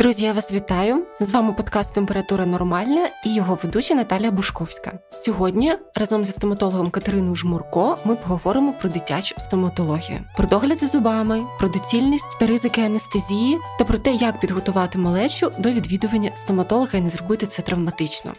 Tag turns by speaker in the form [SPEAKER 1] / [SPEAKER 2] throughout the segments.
[SPEAKER 1] Друзі, я вас вітаю! З вами подкаст Температура Нормальна і його ведуча Наталія Бушковська. Сьогодні разом зі стоматологом Катериною Жмурко ми поговоримо про дитячу стоматологію, про догляд за зубами, про доцільність та ризики анестезії та про те, як підготувати малечу до відвідування стоматолога і не зробити це травматично.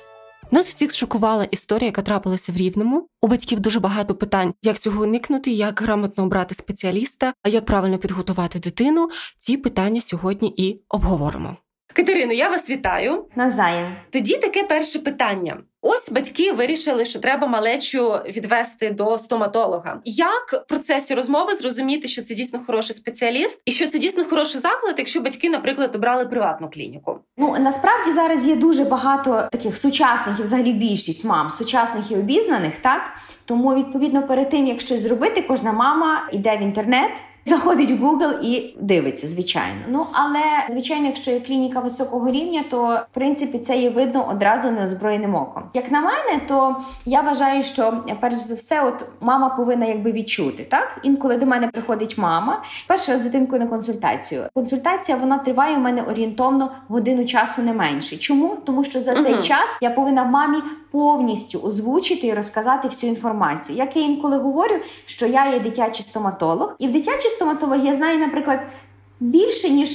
[SPEAKER 1] Нас всіх шокувала історія, яка трапилася в Рівному. У батьків дуже багато питань, як цього уникнути, як грамотно обрати спеціаліста, а як правильно підготувати дитину. Ці питання сьогодні і обговоримо. Катерино, я вас вітаю.
[SPEAKER 2] Назаєм.
[SPEAKER 1] Тоді таке перше питання. Ось батьки вирішили, що треба малечу відвести до стоматолога. Як в процесі розмови зрозуміти, що це дійсно хороший спеціаліст, і що це дійсно хороший заклад, якщо батьки, наприклад, обрали приватну клініку?
[SPEAKER 2] Ну насправді зараз є дуже багато таких сучасних і взагалі більшість мам, сучасних і обізнаних, так тому відповідно перед тим як щось зробити, кожна мама йде в інтернет. Заходить в Google і дивиться, звичайно. Ну але звичайно, якщо є клініка високого рівня, то в принципі це є видно одразу неозброєним оком. Як на мене, то я вважаю, що перш за все, от мама повинна якби відчути так. Інколи до мене приходить мама. Перший раз з дитинкою на консультацію. Консультація вона триває у мене орієнтовно годину часу не менше. Чому? Тому що за цей uh-huh. час я повинна мамі повністю озвучити і розказати всю інформацію. Як я інколи говорю, що я є дитячий стоматолог, і в дитячій стоматології я знаю, наприклад, більше ніж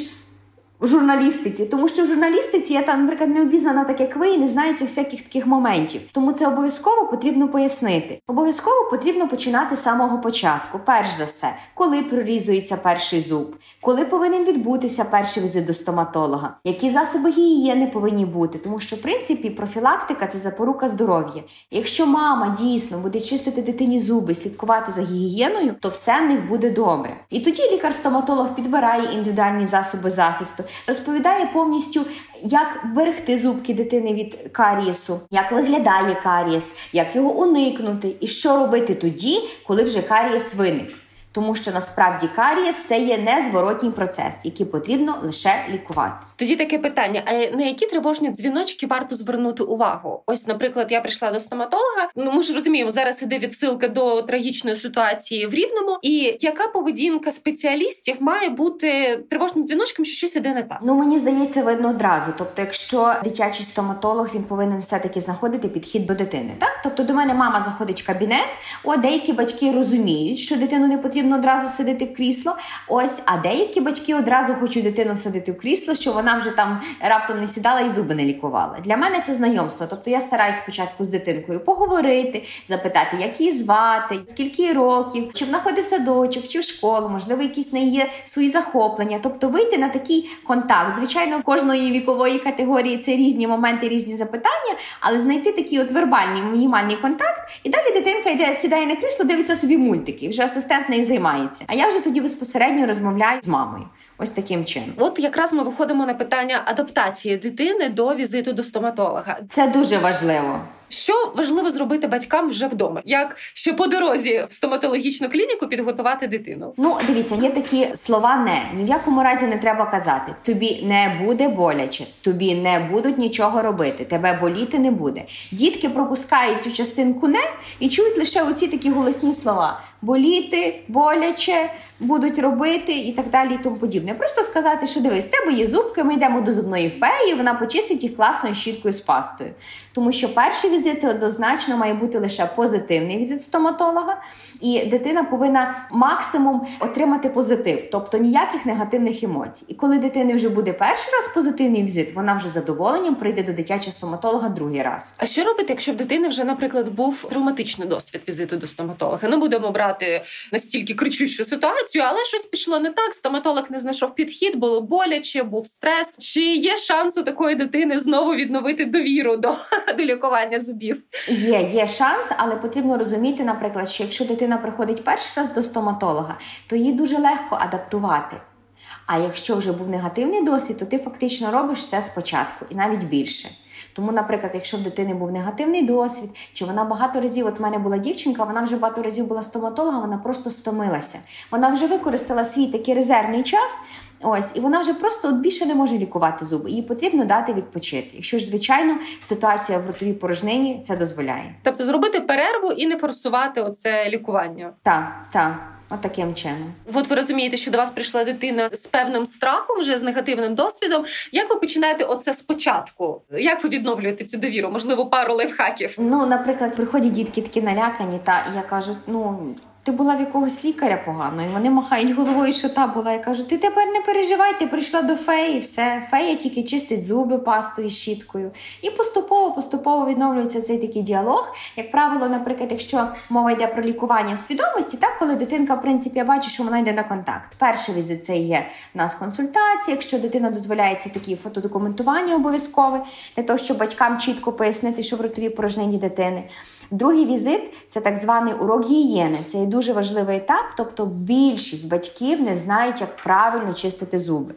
[SPEAKER 2] в журналістиці, тому що в журналістиці я там, наприклад, не обізнана, так як ви, і не знаєте всяких таких моментів. Тому це обов'язково потрібно пояснити. Обов'язково потрібно починати з самого початку. Перш за все, коли прорізується перший зуб, коли повинен відбутися перший візит до стоматолога, які засоби гігієни повинні бути, тому що в принципі профілактика це запорука здоров'я. Якщо мама дійсно буде чистити дитині зуби, слідкувати за гігієною, то все в них буде добре. І тоді лікар-стоматолог підбирає індивідуальні засоби захисту розповідає повністю, як берегти зубки дитини від карієсу, як виглядає карієс, як його уникнути, і що робити тоді, коли вже карієс виник тому що насправді карієс це є незворотній процес, який потрібно лише лікувати.
[SPEAKER 1] Тоді таке питання: а на які тривожні дзвіночки варто звернути увагу? Ось, наприклад, я прийшла до стоматолога. Ну ми ж розуміємо, зараз іде відсилка до трагічної ситуації в рівному. І яка поведінка спеціалістів має бути тривожним дзвіночком, що щось іде не так?
[SPEAKER 2] Ну мені здається, видно одразу. Тобто, якщо дитячий стоматолог він повинен все таки знаходити підхід до дитини, так тобто до мене мама заходить в кабінет. О, деякі батьки розуміють, що дитину не потрібно потрібно одразу сидити в крісло. Ось, а деякі батьки одразу хочуть дитину сидити в крісло, що вона вже там раптом не сідала і зуби не лікувала. Для мене це знайомство. Тобто я стараюсь спочатку з дитинкою поговорити, запитати, як її звати, скільки років, чи вона ходить в садочок, чи в школу, можливо, якісь не є свої захоплення. Тобто вийти на такий контакт. Звичайно, в кожної вікової категорії це різні моменти, різні запитання, але знайти такий от вербальний мінімальний контакт, і далі дитинка йде, сідає на крісло, дивиться собі мультики. Вже асистент нею займається. А я вже тоді безпосередньо розмовляю з мамою. Ось таким чином,
[SPEAKER 1] от якраз ми виходимо на питання адаптації дитини до візиту до стоматолога.
[SPEAKER 2] Це дуже важливо.
[SPEAKER 1] Що важливо зробити батькам вже вдома, як ще по дорозі в стоматологічну клініку підготувати дитину?
[SPEAKER 2] Ну дивіться, є такі слова не ні в якому разі не треба казати. Тобі не буде боляче, тобі не будуть нічого робити, тебе боліти не буде. Дітки пропускають цю частинку не і чують лише оці такі голосні слова: боліти, боляче, будуть робити і так далі, і тому подібне. Просто сказати, що дивись, тебе є зубки, ми йдемо до зубної феї, вона почистить їх класною щіткою з пастою. Тому що перший візит однозначно має бути лише позитивний візит стоматолога, і дитина повинна максимум отримати позитив, тобто ніяких негативних емоцій. І коли дитини вже буде перший раз позитивний візит, вона вже задоволенням прийде до дитячого стоматолога другий раз.
[SPEAKER 1] А що робити, якщо в дитини вже, наприклад, був травматичний досвід візиту до стоматолога? Не будемо брати настільки кричущу ситуацію, але щось пішло не так. Стоматолог не знайшов підхід, було боляче, був стрес. Чи є шанс у такої дитини знову відновити довіру до, до лікування зубів?
[SPEAKER 2] Є, є шанс, але потрібно розуміти, наприклад, що якщо дитина приходить перший раз до стоматолога, то її дуже легко адаптувати. А якщо вже був негативний досвід, то ти фактично робиш все спочатку і навіть більше. Тому, наприклад, якщо в дитини був негативний досвід, чи вона багато разів, от в мене була дівчинка, вона вже багато разів була стоматолога, вона просто стомилася. Вона вже використала свій такий резервний час, Ось, і вона вже просто от більше не може лікувати зуби. Їй потрібно дати відпочити. Якщо ж, звичайно, ситуація в ротовій порожнині це дозволяє.
[SPEAKER 1] Тобто зробити перерву і не форсувати оце лікування.
[SPEAKER 2] Так, так. От таким чином,
[SPEAKER 1] от ви розумієте, що до вас прийшла дитина з певним страхом, вже з негативним досвідом. Як ви починаєте оце спочатку? Як ви відновлюєте цю довіру? Можливо, пару лайфхаків?
[SPEAKER 2] Ну, наприклад, приходять дітки такі налякані, та я кажу, ну ти була в якогось лікаря погано, і вони махають головою, що та була. Я кажу, ти тепер не переживай, ти прийшла до феї, все. Фея тільки чистить зуби пастою, щіткою. І поступово-поступово відновлюється цей такий діалог. Як правило, наприклад, якщо мова йде про лікування свідомості, так коли дитинка, в принципі, я бачу, що вона йде на контакт. Перший візит це є в нас консультація. Якщо дитина дозволяється такі фотодокументування обов'язкове, для того, щоб батькам чітко пояснити, що в ротовій порожнині дитини. Другий візит це так званий урок гігієни. Це дуже важливий етап, тобто більшість батьків не знають, як правильно чистити зуби.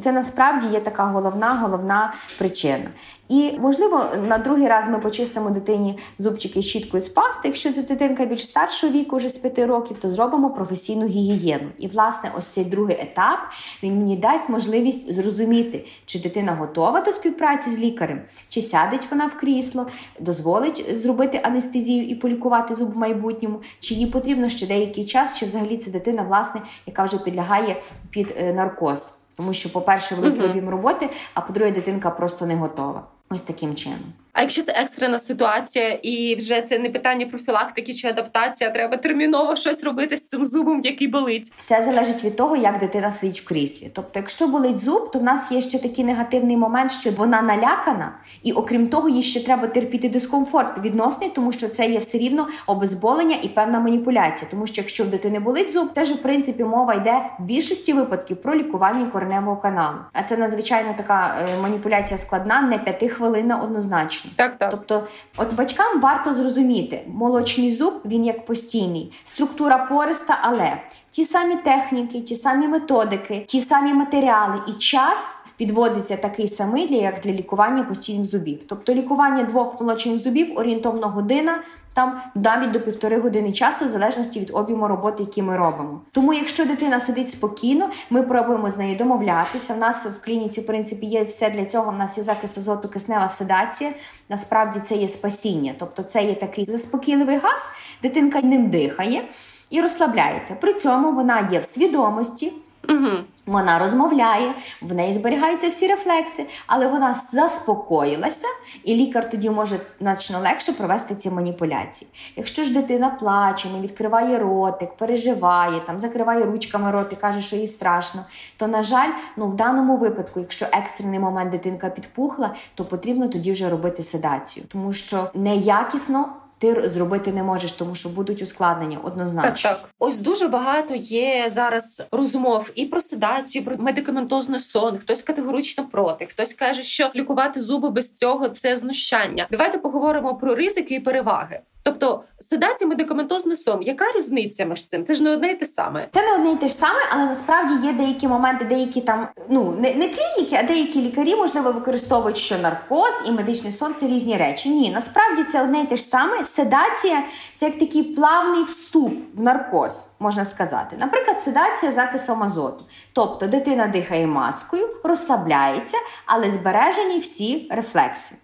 [SPEAKER 2] Це насправді є така головна головна причина. І, можливо, на другий раз ми почистимо дитині зубчики щіткою з пасти. Якщо дитинка більш старшого віку, вже з 5 років, то зробимо професійну гігієну. І, власне, ось цей другий етап він мені дасть можливість зрозуміти, чи дитина готова до співпраці з лікарем, чи сядеть вона в крісло, дозволить зробити анестезію і полікувати зуб в майбутньому, чи їй потрібно ще деякий час, чи взагалі це дитина, власне, яка вже підлягає під е, наркоз. Тому що, по-перше, великий uh-huh. об'єм роботи, а по-друге, дитинка просто не готова. Ось таким чином.
[SPEAKER 1] А якщо це екстрена ситуація, і вже це не питання профілактики чи адаптація, треба терміново щось робити з цим зубом, який болить.
[SPEAKER 2] Все залежить від того, як дитина сидить в кріслі. Тобто, якщо болить зуб, то в нас є ще такий негативний момент, що вона налякана, і окрім того, їй ще треба терпіти дискомфорт відносний, тому що це є все рівно обезболення і певна маніпуляція. Тому що якщо в дитини болить зуб, теж в принципі мова йде в більшості випадків про лікування кореневого каналу. А це надзвичайно така е, маніпуляція складна, не п'яти хвилин однозначно однозначно.
[SPEAKER 1] Так, так.
[SPEAKER 2] Тобто, от батькам варто зрозуміти, молочний зуб він як постійний, структура пориста, але ті самі техніки, ті самі методики, ті самі матеріали і час. Відводиться такий самий для як для лікування постійних зубів. Тобто лікування двох молочних зубів орієнтовно година там навіть до півтори години часу, в залежності від об'єму роботи, які ми робимо. Тому, якщо дитина сидить спокійно, ми пробуємо з нею домовлятися. В нас в клініці, в принципі, є все для цього. В нас є закис азоту, киснева седація. Насправді це є спасіння, тобто це є такий заспокійливий газ, дитинка ним дихає і розслабляється. При цьому вона є в свідомості.
[SPEAKER 1] Угу.
[SPEAKER 2] Вона розмовляє, в неї зберігаються всі рефлекси, але вона заспокоїлася, і лікар тоді може значно легше провести ці маніпуляції. Якщо ж дитина плаче, не відкриває ротик, переживає, там закриває ручками рот і каже, що їй страшно, то, на жаль, ну в даному випадку, якщо екстрений момент дитинка підпухла, то потрібно тоді вже робити седацію, тому що неякісно ти зробити не можеш, тому що будуть ускладнення однозначно.
[SPEAKER 1] Так, так. Ось дуже багато є зараз розмов і про седацію, і про медикаментозний сон. Хтось категорично проти, хтось каже, що лікувати зуби без цього це знущання. Давайте поговоримо про ризики і переваги. Тобто седація, медикаментозний сон, яка різниця між цим? Це ж не одне й те саме.
[SPEAKER 2] Це не одне й те ж саме, але насправді є деякі моменти, деякі там ну не не клініки, а деякі лікарі можливо використовують, що наркоз і медичний сон це різні речі. Ні, насправді це одне й те ж саме. Седація це як такий плавний вступ в наркоз, можна сказати. Наприклад, седація закисом азоту. Тобто дитина дихає маскою, розслабляється, але збережені всі рефлекси.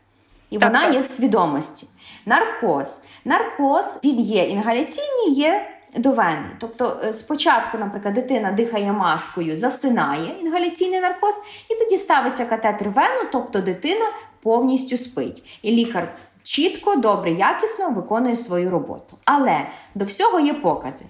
[SPEAKER 2] І так, вона так. є в свідомості. Наркоз. Наркоз він є інгаляційний, є довенний. Тобто, е, спочатку, наприклад, дитина дихає маскою, засинає інгаляційний наркоз, і тоді ставиться катетер вену, тобто дитина повністю спить. І лікар чітко, добре, якісно виконує свою роботу. Але до всього є покази.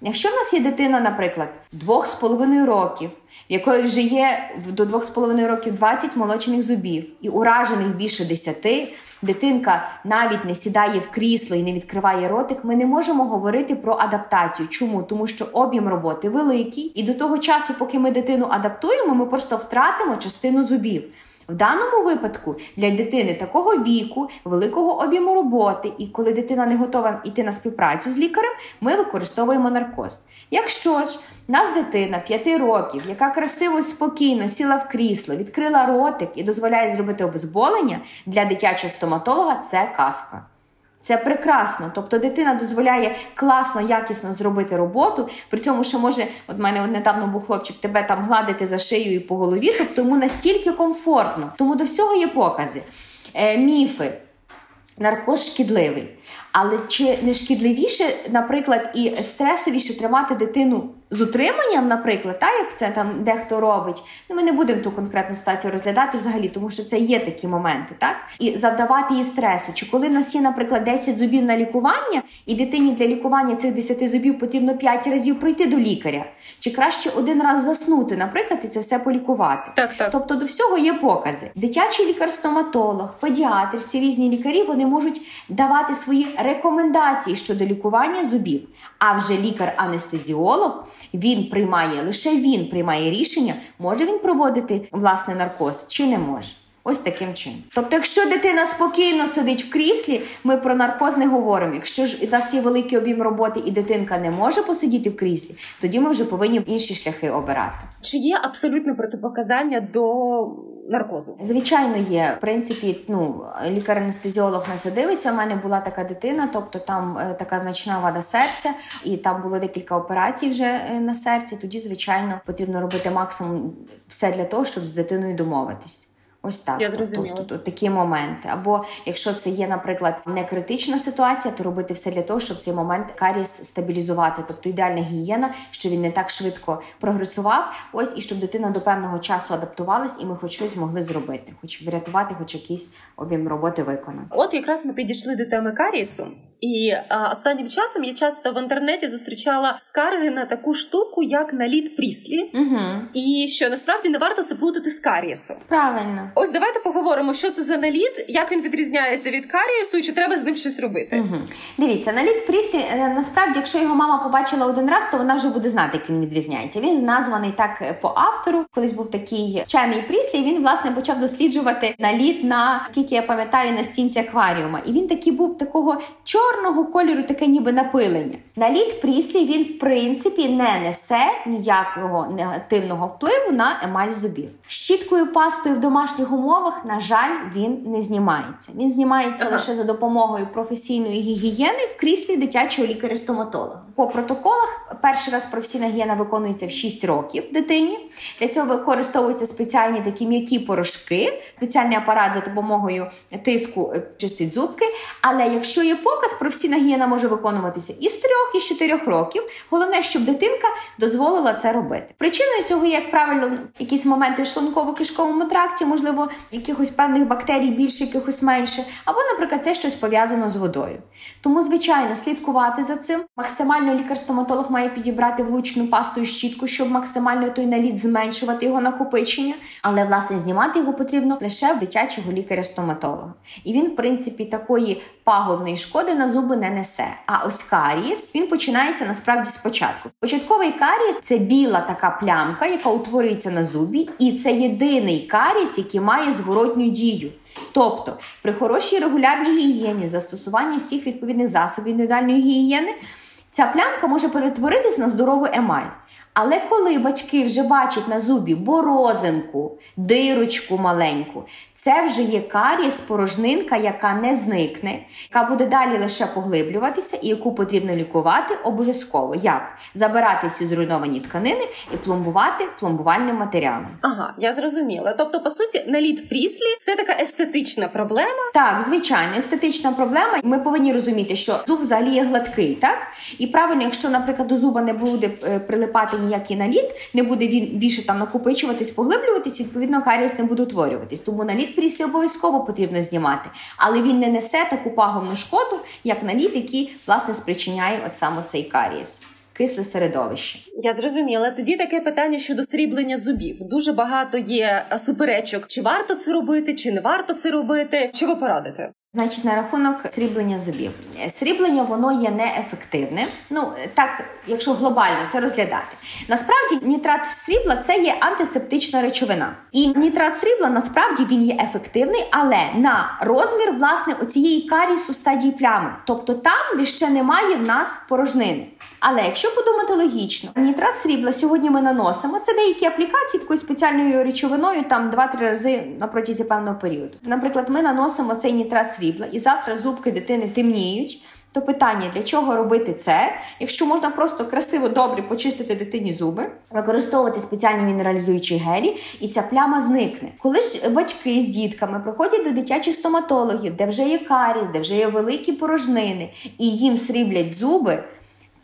[SPEAKER 2] Якщо в нас є дитина, наприклад, 2,5 років, в якої вже є до 2,5 років 20 молочених зубів і уражених більше 10, дитинка навіть не сідає в крісло і не відкриває ротик, ми не можемо говорити про адаптацію. Чому? Тому що об'єм роботи великий, і до того часу, поки ми дитину адаптуємо, ми просто втратимо частину зубів. В даному випадку для дитини такого віку, великого об'єму роботи, і коли дитина не готова йти на співпрацю з лікарем, ми використовуємо наркоз. Якщо ж нас дитина 5 років, яка красиво спокійно сіла в крісло, відкрила ротик і дозволяє зробити обезболення для дитячого стоматолога, це казка. Це прекрасно. Тобто дитина дозволяє класно, якісно зробити роботу. При цьому, що може, от мене недавно був хлопчик, тебе там гладити за шию і по голові, тобто йому настільки комфортно. Тому до всього є покази. Е, Міфи. Наркоз шкідливий. Але чи не шкідливіше, наприклад, і стресовіше тримати дитину з утриманням, наприклад, так, як це там дехто робить? Ну, ми не будемо ту конкретну ситуацію розглядати взагалі, тому що це є такі моменти, так? І завдавати їй стресу. Чи коли в нас є, наприклад, 10 зубів на лікування, і дитині для лікування цих 10 зубів потрібно 5 разів прийти до лікаря, чи краще один раз заснути, наприклад, і це все полікувати?
[SPEAKER 1] Так, так.
[SPEAKER 2] Тобто до всього є покази. Дитячий лікар-стоматолог, педіатр, всі різні лікарі вони можуть давати свої рекомендації щодо лікування зубів. А вже лікар-анестезіолог він приймає лише він приймає рішення, може він проводити власне наркоз чи не може. Ось таким чином. Тобто, якщо дитина спокійно сидить в кріслі, ми про наркоз не говоримо. Якщо ж нас є великий об'єм роботи і дитинка не може посидіти в кріслі, тоді ми вже повинні інші шляхи обирати.
[SPEAKER 1] Чи є абсолютне протипоказання до наркозу?
[SPEAKER 2] Звичайно, є. В принципі, ну лікар-анестезіолог на це дивиться. У мене була така дитина, тобто там е, така значна вада серця, і там було декілька операцій вже е, на серці. Тоді, звичайно, потрібно робити максимум все для того, щоб з дитиною домовитись. Ось так.
[SPEAKER 1] Я зрозуміла.
[SPEAKER 2] Тобто, тобто такі моменти. Або якщо це є, наприклад, не критична ситуація, то робити все для того, щоб цей момент каріс стабілізувати. Тобто ідеальна гігієна, що він не так швидко прогресував. Ось і щоб дитина до певного часу адаптувалась, і ми хоч щось могли зробити, хоч врятувати, хоч якийсь об'єм роботи виконати.
[SPEAKER 1] От якраз ми підійшли до теми карісу. І а, останнім часом я часто в інтернеті зустрічала скарги на таку штуку, як наліт пріслі,
[SPEAKER 2] Угу.
[SPEAKER 1] і що насправді не варто це плутати з карієсом.
[SPEAKER 2] Правильно.
[SPEAKER 1] Ось давайте поговоримо, що це за наліт, як він відрізняється від карієсу, і чи треба з ним щось робити.
[SPEAKER 2] Угу. Дивіться, наліт пріслі, е, насправді, якщо його мама побачила один раз, то вона вже буде знати, як він відрізняється. Він названий так е, по автору. Колись був такий вчений пріслі, і він власне почав досліджувати наліт на скільки я пам'ятаю на стінці акваріума. І він такий був такого чорного кольору, таке ніби напилення. Наліт пріслі він в принципі не несе ніякого негативного впливу на емаль зубів. Щіткою пастою в домашніх умовах, на жаль, він не знімається. Він знімається
[SPEAKER 1] Ага.
[SPEAKER 2] лише за допомогою професійної гігієни в кріслі дитячого лікаря-стоматолога. По протоколах перший раз професійна гігієна виконується в 6 років дитині. Для цього використовуються спеціальні такі м'які порошки, спеціальний апарат за допомогою тиску е, чистить зубки. Але якщо є показ, професійна гігієна може виконуватися і з 3, і з 4 років. Головне, щоб дитинка дозволила це робити. Причиною цього є, як правило, якісь моменти в шлунково-кишковому тракті, можливо, якихось певних бактерій більше, якихось менше, або, наприклад, це щось пов'язано з водою. Тому, звичайно, слідкувати за цим. Максимально лікар-стоматолог має підібрати влучну пасту і щітку, щоб максимально той наліт зменшувати його накопичення. Але власне знімати його потрібно лише в дитячого лікаря-стоматолога. І він, в принципі, такої пагубної шкоди на зуби не несе. А ось карієс він починається насправді спочатку. Початковий карієс це біла така плямка, яка утворюється на зубі, і це єдиний карієс, який має зворотню дію. Тобто, при хорошій регулярній гігієні, застосуванні всіх відповідних засобів індивідуальної гігієни, ця плямка може перетворитись на здорову емаль. Але коли батьки вже бачать на зубі борозинку, дирочку маленьку, це вже є карієс, порожнинка, яка не зникне, яка буде далі лише поглиблюватися, і яку потрібно лікувати обов'язково. Як? Забирати всі зруйновані тканини і пломбувати пломбувальним матеріалом.
[SPEAKER 1] Ага, я зрозуміла. Тобто, по суті, наліт пріслі це така естетична проблема.
[SPEAKER 2] Так, звичайно, естетична проблема. Ми повинні розуміти, що зуб взагалі є гладкий, так? І правильно, якщо, наприклад, до зуба не буде е, прилипати ніякий наліт, не буде він більше там накопичуватись, поглиблюватись, відповідно, карієс не буде утворюватись. Тому наліт пріслі обов'язково потрібно знімати. Але він не несе таку пагубну шкоду, як наліт, який, власне, спричиняє от саме цей карієс. Кисле середовище.
[SPEAKER 1] Я зрозуміла. Тоді таке питання щодо сріблення зубів. Дуже багато є суперечок, чи варто це робити, чи не варто це робити. Що ви порадите?
[SPEAKER 2] Значить, на рахунок сріблення зубів. Сріблення воно є неефективне. Ну так, якщо глобально це розглядати. Насправді нітрат срібла це є антисептична речовина. І нітрат срібла насправді він є ефективний, але на розмір власне оцієї карісу стадії плями, тобто там, де ще немає в нас порожнини. Але якщо подумати логічно, нітрат срібла сьогодні ми наносимо. Це деякі аплікації такою спеціальною речовиною, там 2-3 рази на протязі певного періоду. Наприклад, ми наносимо цей нітрат срібла, і завтра зубки дитини темніють. То питання, для чого робити це, якщо можна просто красиво добре почистити дитині зуби, використовувати спеціальні мінералізуючі гелі, і ця пляма зникне. Коли ж батьки з дітками приходять до дитячих стоматологів, де вже є каріс, де вже є великі порожнини, і їм сріблять зуби.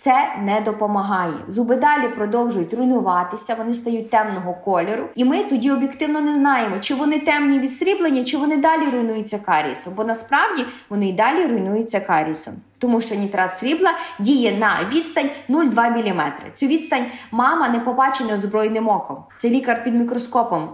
[SPEAKER 2] Це не допомагає. Зуби далі продовжують руйнуватися, вони стають темного кольору, і ми тоді об'єктивно не знаємо, чи вони темні від сріблення, чи вони далі руйнуються карісом. Бо насправді вони й далі руйнуються карісом. Тому що нітрат срібла діє на відстань 0,2 мм. Цю відстань мама не побачить неозброєним оком. Це лікар під мікроскопом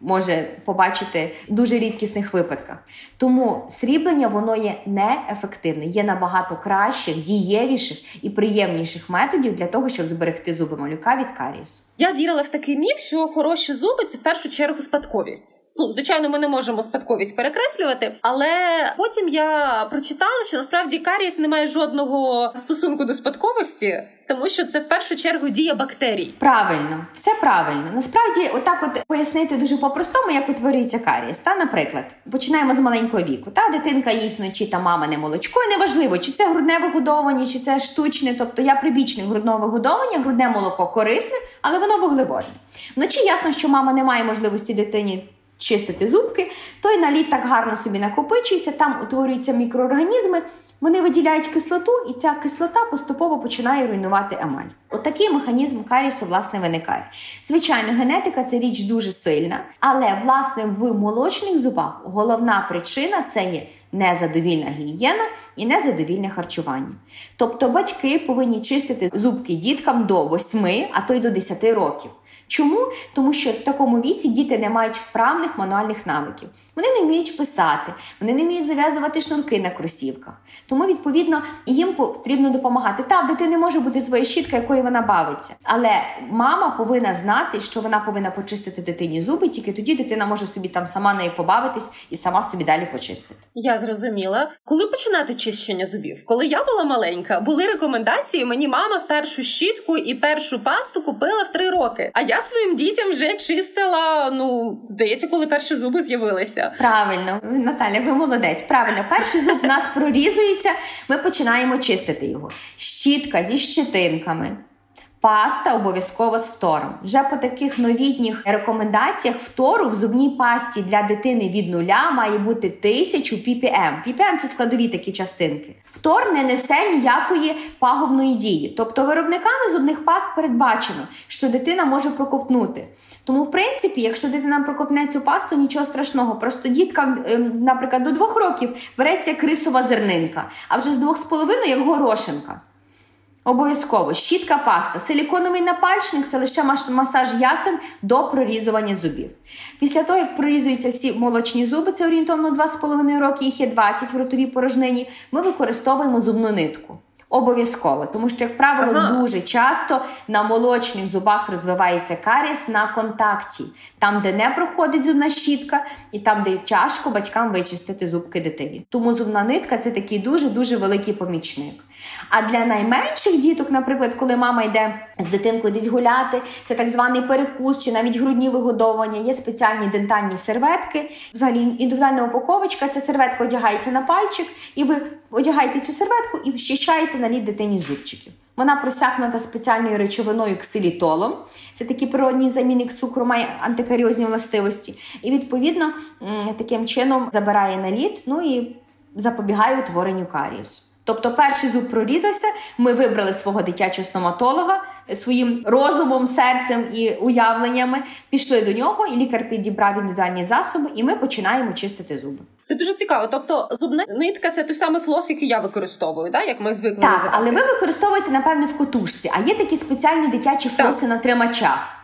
[SPEAKER 2] може побачити в дуже рідкісних випадках. Тому сріблення воно є неефективне, є набагато кращих, дієвіших і приємніших методів для того, щоб зберегти зуби малюка від карієсу.
[SPEAKER 1] Я вірила в такий міф, що хороші зуби це в першу чергу спадковість. Ну, звичайно, ми не можемо спадковість перекреслювати, але потім я прочитала, що насправді карієс не має жодного стосунку до спадковості, тому що це в першу чергу дія бактерій.
[SPEAKER 2] Правильно, все правильно. Насправді, отак, от пояснити дуже по-простому, як утворюється карієс. Та, наприклад, починаємо з маленького віку. Та дитинка їсть вночі та мамине молочко, і неважливо, чи це грудне вигодовування, чи це штучне. Тобто я прибічник грудного вигодовування, грудне молоко корисне, але воно вуглеводне. Вночі ясно, що мама не має можливості дитині чистити зубки, той наліт так гарно собі накопичується, там утворюються мікроорганізми. Вони виділяють кислоту, і ця кислота поступово починає руйнувати емаль. Отакий механізм карісу власне виникає. Звичайно, генетика це річ дуже сильна, але власне в молочних зубах головна причина це є незадовільна гігієна і незадовільне харчування. Тобто батьки повинні чистити зубки діткам до 8, а то й до 10 років. Чому? Тому що в такому віці діти не мають вправних мануальних навиків. Вони не вміють писати, вони не вміють зав'язувати шнурки на кросівках. Тому, відповідно, їм потрібно допомагати. Та в дитини може бути своя щітка, якою вона бавиться. Але мама повинна знати, що вона повинна почистити дитині зуби, тільки тоді дитина може собі там сама нею побавитись і сама собі далі почистити.
[SPEAKER 1] Я зрозуміла. Коли починати чищення зубів? Коли я була маленька, були рекомендації. Мені мама першу щітку і першу пасту купила в три роки. А я своїм дітям вже чистила. Ну здається, коли перші зуби з'явилися.
[SPEAKER 2] Правильно, Наталя, ви молодець. Правильно, перший зуб у нас прорізується. Ми починаємо чистити його. Щітка зі щетинками. Паста обов'язково з фтором. Вже по таких новітніх рекомендаціях фтору в зубній пасті для дитини від нуля має бути 1000 ppm. ppm – це складові такі частинки. Фтор не несе ніякої пагубної дії. Тобто виробниками зубних паст передбачено, що дитина може проковтнути. Тому, в принципі, якщо дитина проковтне цю пасту, нічого страшного. Просто діткам, ем, наприклад, до двох років береться крисова зернинка, а вже з двох з половиною як горошинка. Обов'язково щітка паста, силіконовий напальчник це лише масаж ясен до прорізування зубів. Після того, як прорізуються всі молочні зуби, це орієнтовно 2,5 роки, їх є 20 в ротовій порожнині, ми використовуємо зубну нитку. Обов'язково, тому що, як правило, ага. дуже часто на молочних зубах розвивається каріс на контакті, там, де не проходить зубна щітка, і там, де тяжко батькам вичистити зубки дитині. Тому зубна нитка це такий дуже дуже великий помічник. А для найменших діток, наприклад, коли мама йде з дитинкою десь гуляти, це так званий перекус чи навіть грудні вигодовування, є спеціальні дентальні серветки. Взагалі індивідуальна упаковочка, ця серветка одягається на пальчик, і ви одягаєте цю серветку і вщищаєте наліт дитині зубчиків. Вона просякнута спеціальною речовиною ксилітолом. Це такий природній замінник цукру, має антикаріозні властивості. І, відповідно, таким чином забирає наліт, ну і запобігає утворенню карієсу. Тобто перший зуб прорізався, ми вибрали свого дитячого стоматолога своїм розумом, серцем і уявленнями, пішли до нього, і лікар підібрав індивідуальні засоби, і ми починаємо чистити зуби.
[SPEAKER 1] Це дуже цікаво. Тобто, зубна нитка це той самий флос, який я використовую, да? як ми звикли
[SPEAKER 2] Так,
[SPEAKER 1] називати.
[SPEAKER 2] але ви використовуєте, напевне, в котушці, а є такі спеціальні дитячі флоси так. на тримачах.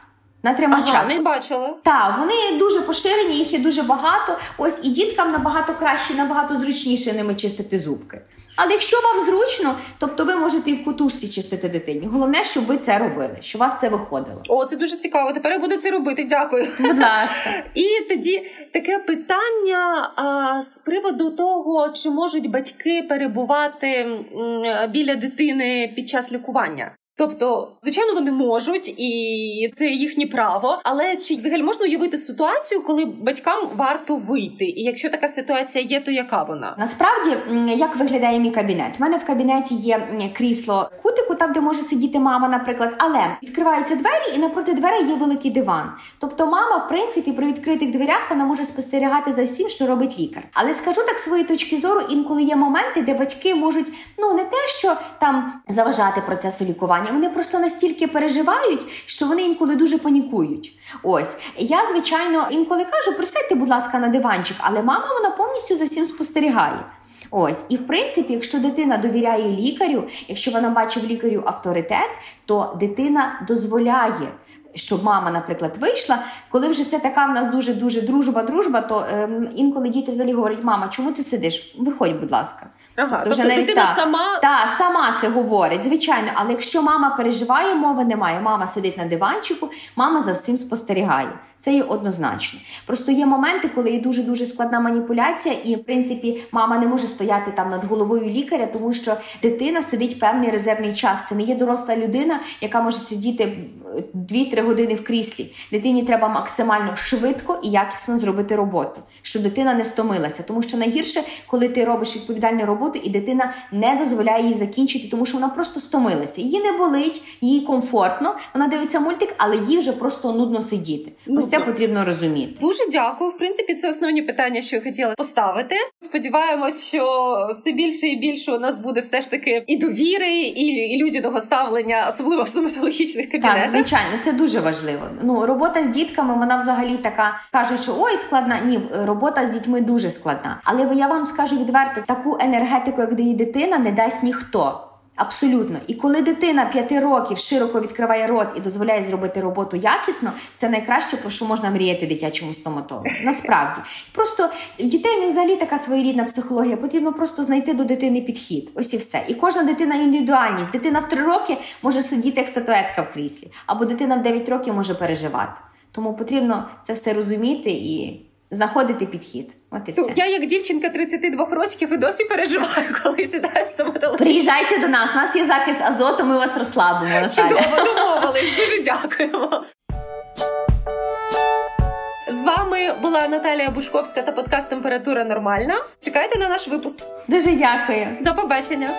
[SPEAKER 2] На тримачах.
[SPEAKER 1] Ага, не бачила.
[SPEAKER 2] Так, вони дуже поширені, їх є дуже багато. Ось і діткам набагато краще, набагато зручніше ними чистити зубки. Але якщо вам зручно, тобто ви можете і в кутушці чистити дитині. Головне, щоб ви це робили, щоб у вас це виходило.
[SPEAKER 1] О, це дуже цікаво. Тепер я буду це робити. Дякую.
[SPEAKER 2] Будь ласка.
[SPEAKER 1] І тоді таке питання а, з приводу того, чи можуть батьки перебувати м, біля дитини під час лікування. Тобто, звичайно, вони можуть, і це їхнє право. Але чи взагалі можна уявити ситуацію, коли батькам варто вийти? І якщо така ситуація є, то яка вона
[SPEAKER 2] насправді як виглядає мій кабінет? У мене в кабінеті є крісло кутику, там де може сидіти мама, наприклад, але відкриваються двері, і напроти дверей є великий диван. Тобто, мама, в принципі, при відкритих дверях вона може спостерігати за всім, що робить лікар. Але скажу так свої точки зору, інколи є моменти, де батьки можуть ну не те, що там заважати процесу лікування вони просто настільки переживають, що вони інколи дуже панікують. Ось я, звичайно, інколи кажу, присядьте, будь ласка, на диванчик, але мама вона повністю за всім спостерігає. Ось, і в принципі, якщо дитина довіряє лікарю, якщо вона бачить в лікарю авторитет, то дитина дозволяє. Щоб мама, наприклад, вийшла, коли вже це така в нас дуже дуже дружба-дружба, то ем, інколи діти взагалі говорять: мама, чому ти сидиш? Виходь, будь ласка.
[SPEAKER 1] Ага, тобто навіть дитина
[SPEAKER 2] та,
[SPEAKER 1] сама
[SPEAKER 2] та, сама це говорить, звичайно. Але якщо мама переживає, мови немає. Мама сидить на диванчику, мама за всім спостерігає. Це є однозначно. Просто є моменти, коли є дуже дуже складна маніпуляція, і в принципі мама не може стояти там над головою лікаря, тому що дитина сидить певний резервний час. Це не є доросла людина, яка може сидіти 2-3 години в кріслі. Дитині треба максимально швидко і якісно зробити роботу, щоб дитина не стомилася. Тому що найгірше, коли ти робиш відповідальну роботу, і дитина не дозволяє її закінчити, тому що вона просто стомилася. Її не болить, їй комфортно. Вона дивиться мультик, але їй вже просто нудно сидіти. Ну, Ось це потрібно розуміти.
[SPEAKER 1] Дуже дякую. В принципі, це основні питання, що я хотіла поставити. Сподіваємось, що все більше і більше у нас буде все ж таки і довіри, і і людяного ставлення, особливо в стоматологічних кабінетах.
[SPEAKER 2] Так, звичайно, це дуже важливо. Ну робота з дітками, вона взагалі така кажуть, що ой, складна. Ні, робота з дітьми дуже складна. Але я вам скажу відверто, таку енергетику, як дає дитина, не дасть ніхто. Абсолютно, і коли дитина п'яти років широко відкриває рот і дозволяє зробити роботу якісно, це найкраще про що можна мріяти дитячому стоматологу. Насправді, просто в дітей не взагалі така своєрідна психологія. Потрібно просто знайти до дитини підхід. Ось і все. І кожна дитина індивідуальність. Дитина в три роки може сидіти як статуетка в кріслі, або дитина в дев'ять років може переживати. Тому потрібно це все розуміти і знаходити підхід. От і все.
[SPEAKER 1] Я, як дівчинка 32 років, і досі переживаю, коли сідаю в стоматологію.
[SPEAKER 2] Приїжджайте до нас, у нас є закис азоту, ми вас розслабимо. Наталя.
[SPEAKER 1] Чудово, домовились. Дуже дякуємо. З вами була Наталія Бушковська та подкаст Температура Нормальна. Чекайте на наш випуск.
[SPEAKER 2] Дуже дякую.
[SPEAKER 1] До побачення.